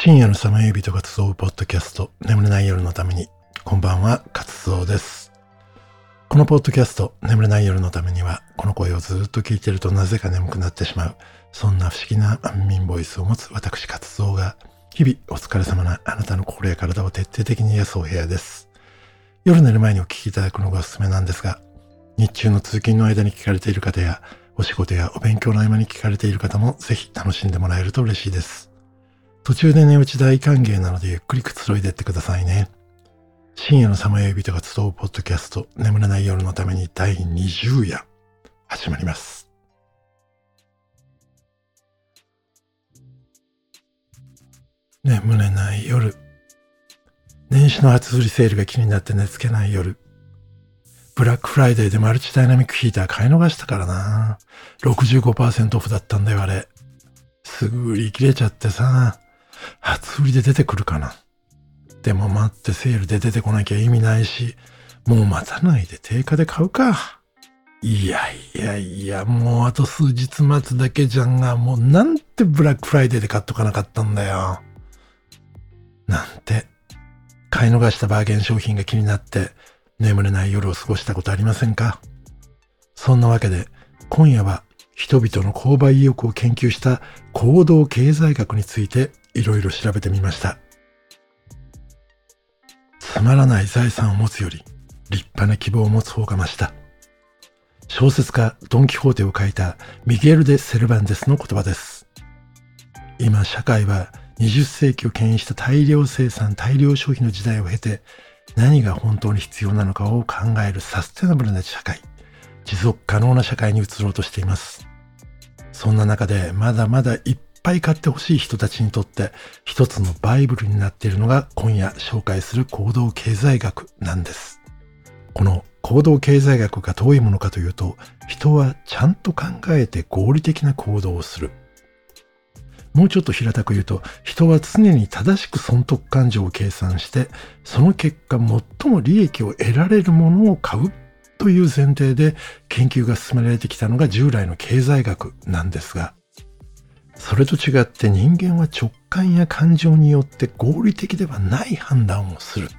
深夜のサマー指と活動ポッドキャスト眠れない夜のために。こんばんは活動です。このポッドキャスト眠れない夜のためにはこの声をずっと聞いてるとなぜか眠くなってしまう。そんな不思議な安眠ボイスを持つ私活動が日々お疲れ様なあなたの心や体を徹底的に癒すお部屋です。夜寝る前にお聞きいただくのがおすすめなんですが日中の通勤の間に聞かれている方やお仕事やお勉強の合間に聞かれている方もぜひ楽しんでもらえると嬉しいです。途中で寝落ち大歓迎なのでゆっくりくつろいでってくださいね。深夜のさまよい人が集うポッドキャスト眠れない夜のために第20夜始まります。眠れない夜。年始の初売りセールが気になって寝つけない夜。ブラックフライデーでマルチダイナミックヒーター買い逃したからな。65%オフだったんだよ、あれ。すぐ売り切れちゃってさ。初売りで出てくるかな。でも待ってセールで出てこなきゃ意味ないし、もう待たないで定価で買うか。いやいやいや、もうあと数日待つだけじゃんが、もうなんてブラックフライデーで買っとかなかったんだよ。なんて、買い逃したバーゲン商品が気になって、眠れない夜を過ごしたことありませんか？そんなわけで、今夜は人々の購買意欲を研究した行動経済学についていろいろ調べてみました。つまらない財産を持つより立派な希望を持つ方がました。小説家ドン・キホーテを書いたミゲル・デ・セルバンデスの言葉です。今社会は20世紀を牽引した大量生産、大量消費の時代を経て何が本当に必要なのかを考えるサステナブルな社会、持続可能な社会に移ろうとしています。そんな中でまだまだいっぱい買ってほしい人たちにとって一つのバイブルになっているのが今夜紹介する行動経済学なんです。この行動経済学がどういものかというと、人はちゃんと考えて合理的な行動をする。もうちょっと平たく言うと、人は常に正しく損得感情を計算して、その結果最も利益を得られるものを買うという前提で研究が進められてきたのが従来の経済学なんですが、それと違って人間は直感や感情によって合理的ではない判断をする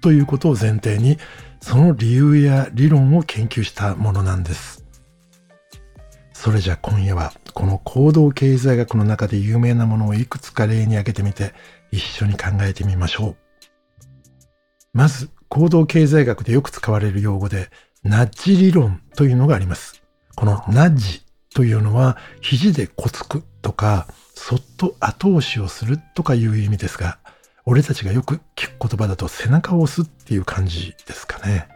ということを前提に、その理由や理論を研究したものなんです。それじゃ今夜はこの行動経済学の中で有名なものをいくつか例に挙げてみて一緒に考えてみましょう。まず行動経済学でよく使われる用語でナッジ理論というのがあります。このナッジというのは肘でこつくとかそっと後押しをするとかいう意味ですが俺たちがよく聞く言葉だと背中を押すっていう感じですかね。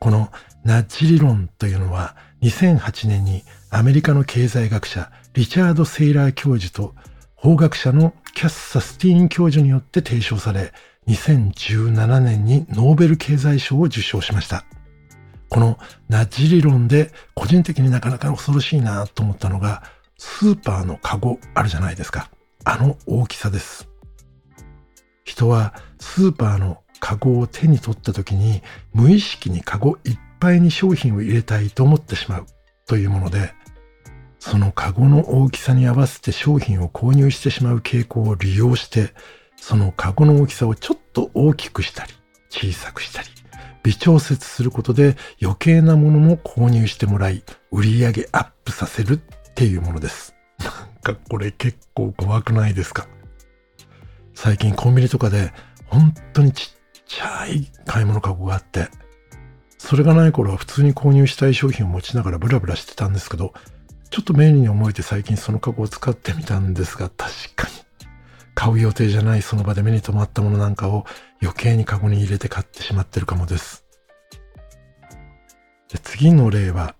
このナッジ理論というのは2008年にアメリカの経済学者リチャード・セイラー教授と法学者のキャッサ・スティーン教授によって提唱され、2017年にノーベル経済賞を受賞しました。このナッジ理論で個人的になかなか恐ろしいなと思ったのが、スーパーのカゴあるじゃないですか。あの大きさです。人はスーパーのカゴを手に取った時に無意識にカゴいっぱいに商品を入れたいと思ってしまうというもので、そのカゴの大きさに合わせて商品を購入してしまう傾向を利用して、そのカゴの大きさをちょっと大きくしたり、小さくしたり、微調節することで余計なものも購入してもらい、売り上げアップさせるっていうものです。なんかこれ結構怖くないですか？最近コンビニとかで本当にちっちゃい買い物カゴがあって、それがない頃は普通に購入したい商品を持ちながらブラブラしてたんですけど、ちょっと便利に思えて最近そのカゴを使ってみたんですが、確かに。買う予定じゃないその場で目に留まったものなんかを余計にカゴに入れて買ってしまってるかもです。で次の例は、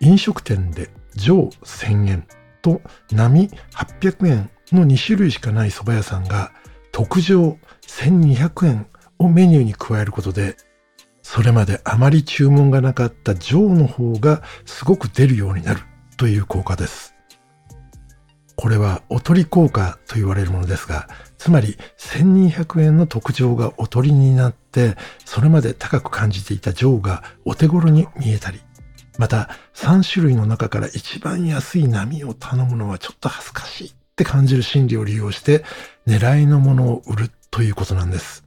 飲食店で上1000円と並800円の2種類しかない蕎麦屋さんが特上1200円をメニューに加えることでそれまであまり注文がなかった上の方がすごく出るようになるという効果です。これはおとり効果と言われるものですが、つまり1200円の特上がおとりになって、それまで高く感じていた上がお手頃に見えたり、また3種類の中から一番安い波を頼むのはちょっと恥ずかしいって感じる心理を利用して狙いのものを売るということなんです。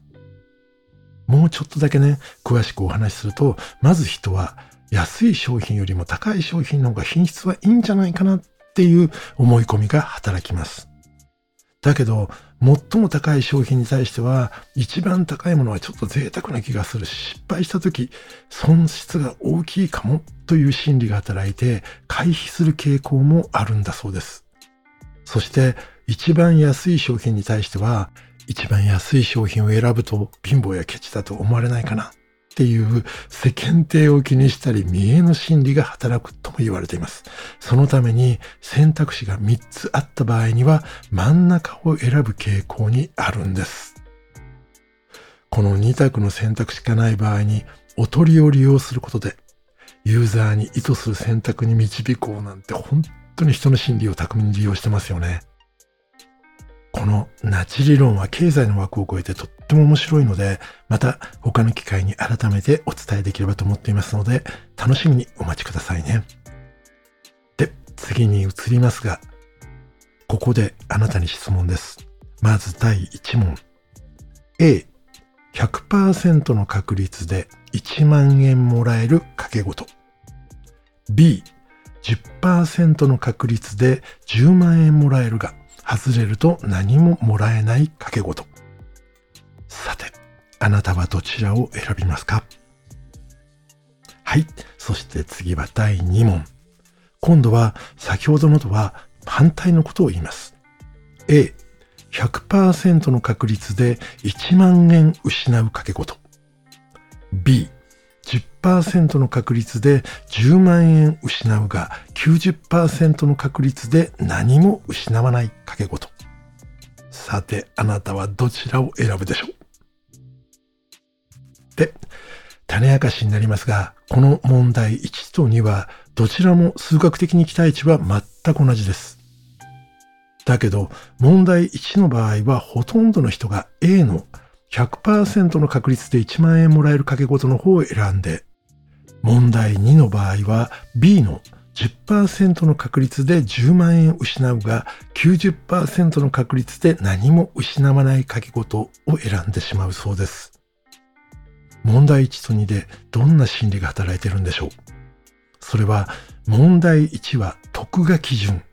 もうちょっとだけね、詳しくお話しすると、まず人は安い商品よりも高い商品の方が品質はいいんじゃないかなっっていう思い込みが働きます。だけど、最も高い商品に対しては、一番高いものはちょっと贅沢な気がするし、失敗した時、損失が大きいかもという心理が働いて、回避する傾向もあるんだそうです。そして、一番安い商品に対しては、一番安い商品を選ぶと貧乏やケチだと思われないかなっていう世間体を気にしたり見栄の心理が働くとも言われています。そのために選択肢が3つあった場合には真ん中を選ぶ傾向にあるんです。この2択の選択しかない場合におとりを利用することでユーザーに意図する選択に導こうなんて本当に人の心理を巧みに利用してますよね。このナチ理論は経済の枠を超えてとっても面白いので、また他の機会に改めてお伝えできればと思っていますので、楽しみにお待ちくださいね。で、次に移りますが、ここであなたに質問です。まず第1問。A、100%の確率で1万円もらえる掛け事。B、10%の確率で10万円もらえるが、外れると何ももらえない掛け事。さて、あなたはどちらを選びますか？はい。そして次は第2問。今度は先ほどのとは反対のことを言います。A、100%の確率で1万円失う掛け事。B、10%の確率で10万円失うが90%の確率で何も失わない掛け事。さて、あなたはどちらを選ぶでしょう？で、種明かしになりますが、この問題1と2はどちらも数学的に期待値は全く同じです。だけど、問題1の場合はほとんどの人が A の100%の確率で1万円もらえる掛け事の方を選んで、問題2の場合は B の10%の確率で10万円失うが90%の確率で何も失わない掛け事を選んでしまうそうです。問題1と2でどんな心理が働いてるんでしょうそれは問題1は得が基準、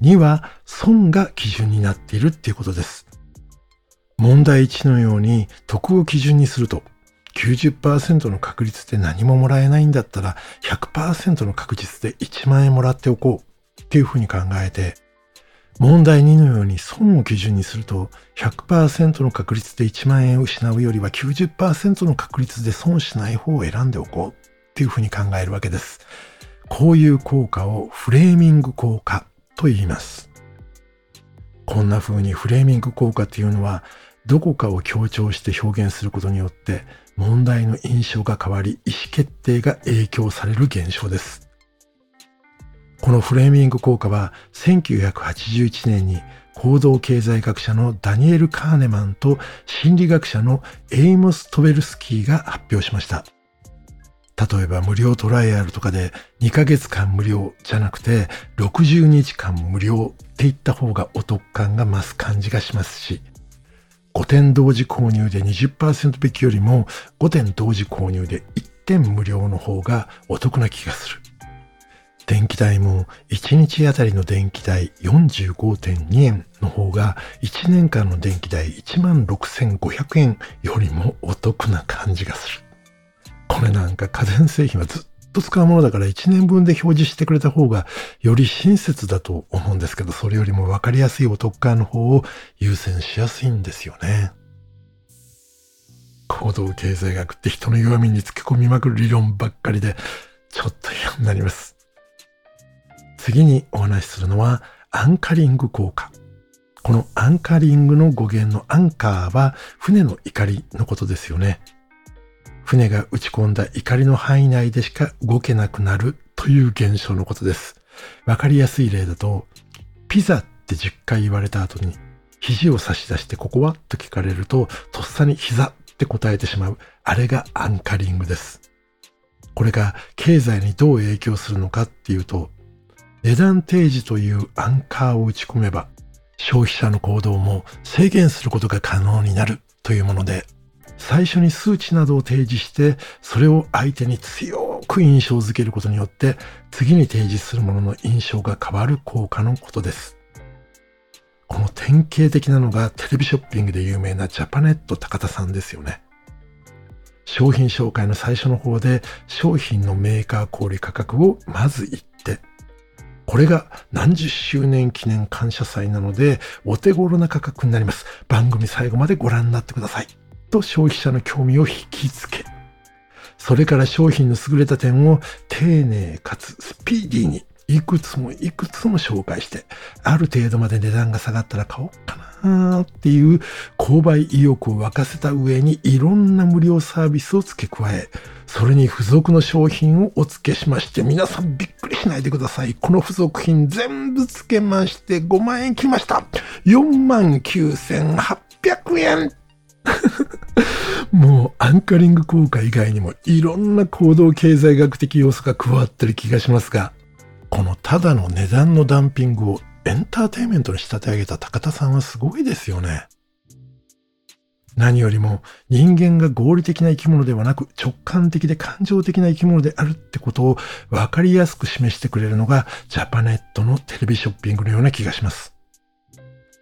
2は損が基準になっているっていうことです。問題1のように得を基準にすると90%の確率で何ももらえないんだったら100%の確率で1万円もらっておこうっていうふうに考えて問題2のように損を基準にすると100%の確率で1万円を失うよりは90%の確率で損しない方を選んでおこうっていうふうに考えるわけです。こういう効果をフレーミング効果と言います。こんな風にフレーミング効果っていうのはどこかを強調して表現することによって問題の印象が変わり意思決定が影響される現象です。このフレーミング効果は1981年に行動経済学者のダニエル・カーネマンと心理学者のエイモス・トベルスキーが発表しました。例えば無料トライアルとかで2ヶ月間無料じゃなくて60日間無料って言った方がお得感が増す感じがしますし、5点同時購入で20%引きよりも5点同時購入で1点無料の方がお得な気がする。電気代も1日あたりの電気代45.2円の方が1年間の電気代16,500円よりもお得な感じがする。これなんか家電製品はずっと使うものだから1年分で表示してくれた方がより親切だと思うんですけど、それよりも分かりやすいお得感の方を優先しやすいんですよね。行動経済学って人の弱みにつけ込みまくる理論ばっかりで、ちょっと嫌になります。次にお話しするのは、アンカリング効果。このアンカリングの語源のアンカーは船の怒りのことですよね。船が打ち込んだ怒りの範囲内でしか動けなくなるという現象のことです。わかりやすい例だと、ピザって10回言われた後に、肘を差し出してここはと聞かれると、とっさに膝って答えてしまう。あれがアンカリングです。これが経済にどう影響するのかっていうと、値段提示というアンカーを打ち込めば、消費者の行動も制限することが可能になるというもので、最初に数値などを提示して、それを相手に強く印象づけることによって、次に提示するものの印象が変わる効果のことです。この典型的なのがテレビショッピングで有名なジャパネット高田さんですよね。商品紹介の最初の方で商品のメーカー小売価格をまず言っ、これが何十周年記念感謝祭なのでお手頃な価格になります。番組最後までご覧になってください。と消費者の興味を引きつけ、それから商品の優れた点を丁寧かつスピーディーにいくつもいくつも紹介して、ある程度まで値段が下がったら買おうかなっていう購買意欲を沸かせた上にいろんな無料サービスを付け加え、それに付属の商品をお付けしまして、皆さんびっくりしないでください。この付属品全部付けまして5万円きました。49,800円もうアンカリング効果以外にもいろんな行動経済学的要素が加わってる気がしますが、このただの値段のダンピングをエンターテインメントに仕立て上げた高田さんはすごいですよね。何よりも人間が合理的な生き物ではなく直感的で感情的な生き物であるってことを分かりやすく示してくれるのがジャパネットのテレビショッピングのような気がします。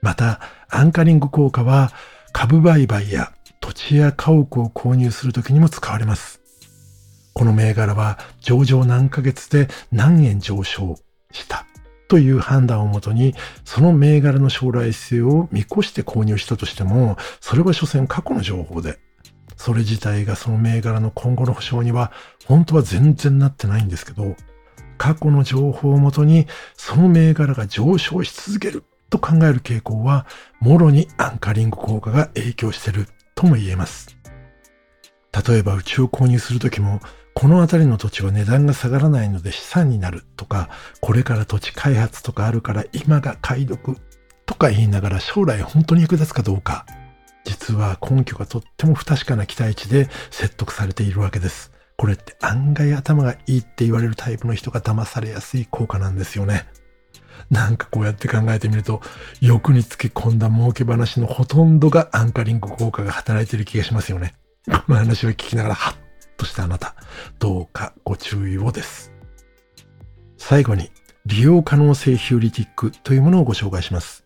また、アンカリング効果は株売買や土地や家屋を購入するときにも使われます。この銘柄は上場何ヶ月で何円上昇したという判断をもとに、その銘柄の将来性を見越して購入したとしても、それは所詮過去の情報で、それ自体がその銘柄の今後の保証には本当は全然なってないんですけど、過去の情報をもとにその銘柄が上昇し続けると考える傾向は、もろにアンカリング効果が影響してるとも言えます。例えば、うちを購入するときも、この辺りの土地は値段が下がらないので資産になるとか、これから土地開発とかあるから今が買い得とか言いながら将来本当に役立つかどうか、実は根拠がとっても不確かな期待値で説得されているわけです。これって案外頭がいいって言われるタイプの人が騙されやすい効果なんですよね。なんかこうやって考えてみると、欲につけ込んだ儲け話のほとんどがアンカリング効果が働いている気がしますよね。この話を聞きながらハッとしたあなた、どうかご注意をです。最後に、利用可能性ヒューリティックというものをご紹介します。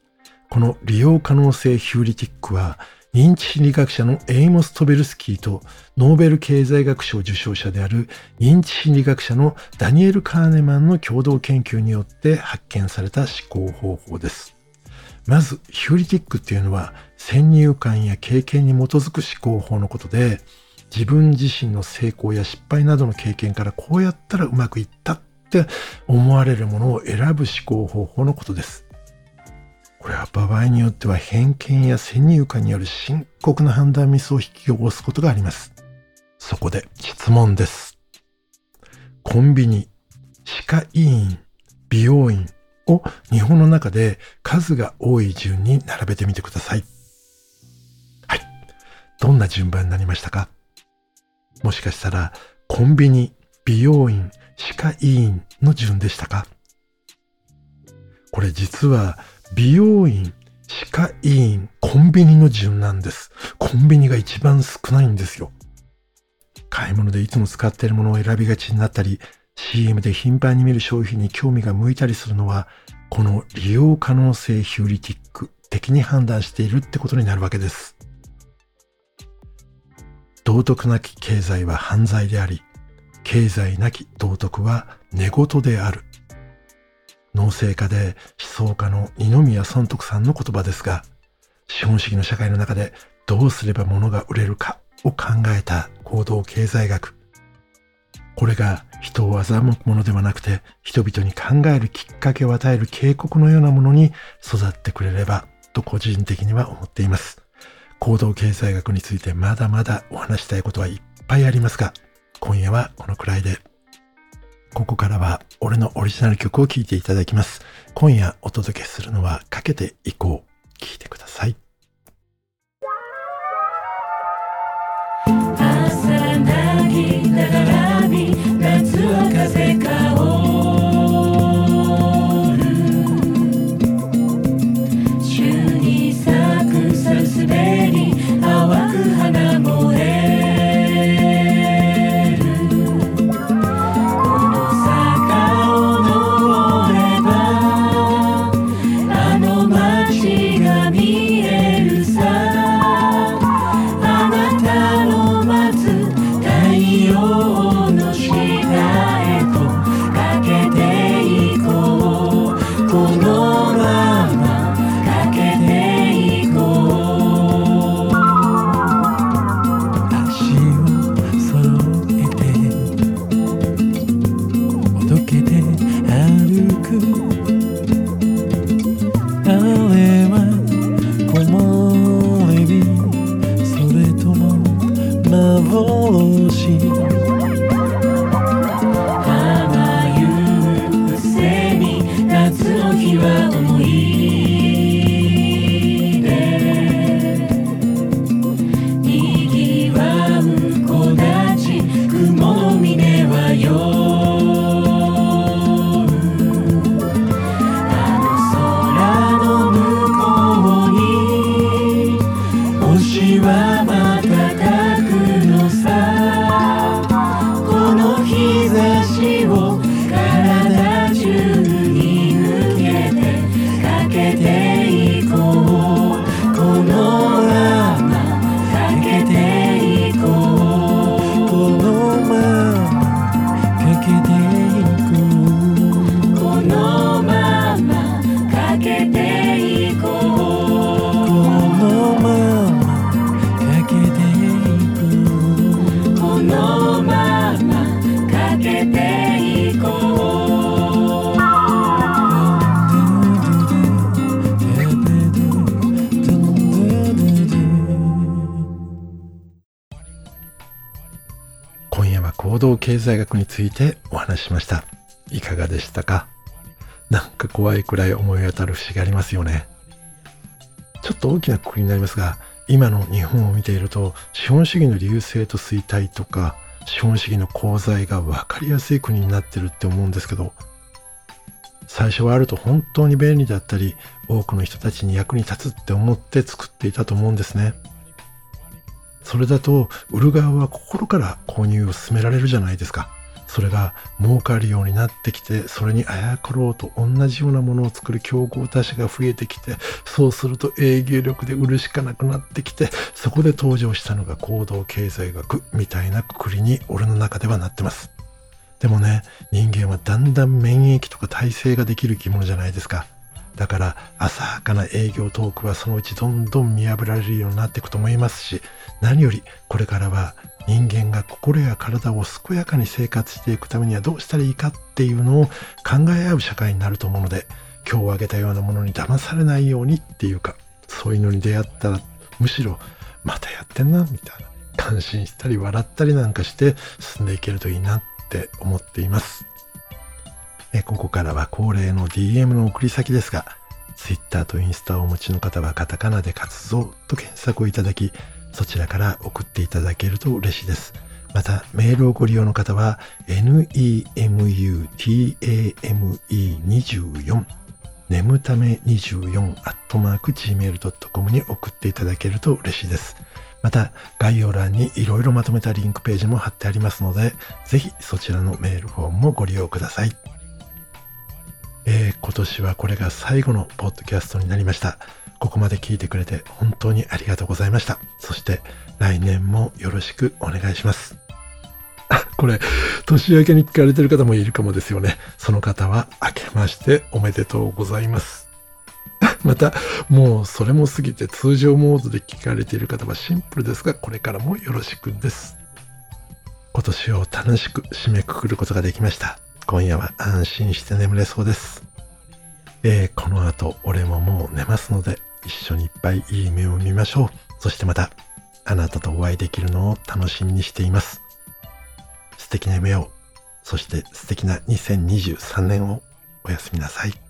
この利用可能性ヒューリティックは、認知心理学者のエイモス・トベルスキーとノーベル経済学賞受賞者である認知心理学者のダニエル・カーネマンの共同研究によって発見された思考方法です。まず、ヒューリティックっていうのは先入観や経験に基づく思考法のことで、自分自身の成功や失敗などの経験からこうやったらうまくいったって思われるものを選ぶ思考方法のことです。これは場合によっては偏見や先入観による深刻な判断ミスを引き起こすことがあります。そこで質問です。コンビニ、歯科医院、美容院を日本の中で数が多い順に並べてみてください。はい。どんな順番になりましたか？もしかしたらコンビニ、美容院、歯科医院の順でしたか？これ実は美容院、歯科医院、コンビニの順なんです。コンビニが一番少ないんですよ。買い物でいつも使っているものを選びがちになったり、CM で頻繁に見る商品に興味が向いたりするのは、この利用可能性ヒューリティック的に判断しているってことになるわけです。道徳なき経済は犯罪であり、経済なき道徳は寝言である。農政家で思想家の二宮尊徳さんの言葉ですが、資本主義の社会の中でどうすれば物が売れるかを考えた行動経済学。これが人を欺くものではなくて、人々に考えるきっかけを与える警告のようなものに育ってくれればと個人的には思っています。行動経済学についてまだまだお話したいことはいっぱいありますが、今夜はこのくらいで。ここからは俺のオリジナル曲を聴いていただきます。今夜お届けするのはかけていこう。聴いてください。経済学についてお話しました。いかがでしたか？なんか怖いくらい思い当たる節がありますよね。ちょっと大きなくくりになりますが、今の日本を見ていると、資本主義の優勢と衰退とか、資本主義の功罪が分かりやすい国になってるって思うんですけど、最初はあると本当に便利だったり、多くの人たちに役に立つって思って作っていたと思うんですね。それだと、売る側は心から購入を進められるじゃないですか。それが儲かるようになってきて、それにあやかろうと同じようなものを作る競合他社が増えてきて、そうすると営業力で売るしかなくなってきて、そこで登場したのが行動経済学みたいなくくりに俺の中ではなってます。でもね、人間はだんだん免疫とか耐性ができる生き物じゃないですか。だから浅はかな営業トークはそのうちどんどん見破られるようになっていくと思いますし、何よりこれからは人間が心や体を健やかに生活していくためにはどうしたらいいかっていうのを考え合う社会になると思うので、今日挙げたようなものに騙されないようにっていうか、そういうのに出会ったらむしろまたやってんなみたいな感心したり笑ったりなんかして進んでいけるといいなって思っています。ここからは恒例の DM の送り先ですが、Twitter とインスタをお持ちの方はカタカナで活動と検索をいただき、そちらから送っていただけると嬉しいです。また、メールをご利用の方は、nemutame24 眠ため24アットマーク gmail.com に送っていただけると嬉しいです。また、概要欄にいろいろまとめたリンクページも貼ってありますので、ぜひそちらのメールフォームもご利用ください。えー、今年はこれが最後のポッドキャストになりました。ここまで聞いてくれて本当にありがとうございました。そして来年もよろしくお願いします。これ、年明けに聞かれてる方もいるかもですよね。その方は明けましておめでとうございます。また、もうそれも過ぎて通常モードで聞かれている方はシンプルですが、これからもよろしくです。今年を楽しく締めくくることができました。今夜は安心して眠れそうです。えー、この後、俺ももう寝ますので、一緒にいっぱいいい夢を見ましょう。そしてまた、あなたとお会いできるのを楽しみにしています。素敵な夢を、そして素敵な2023年をおやすみなさい。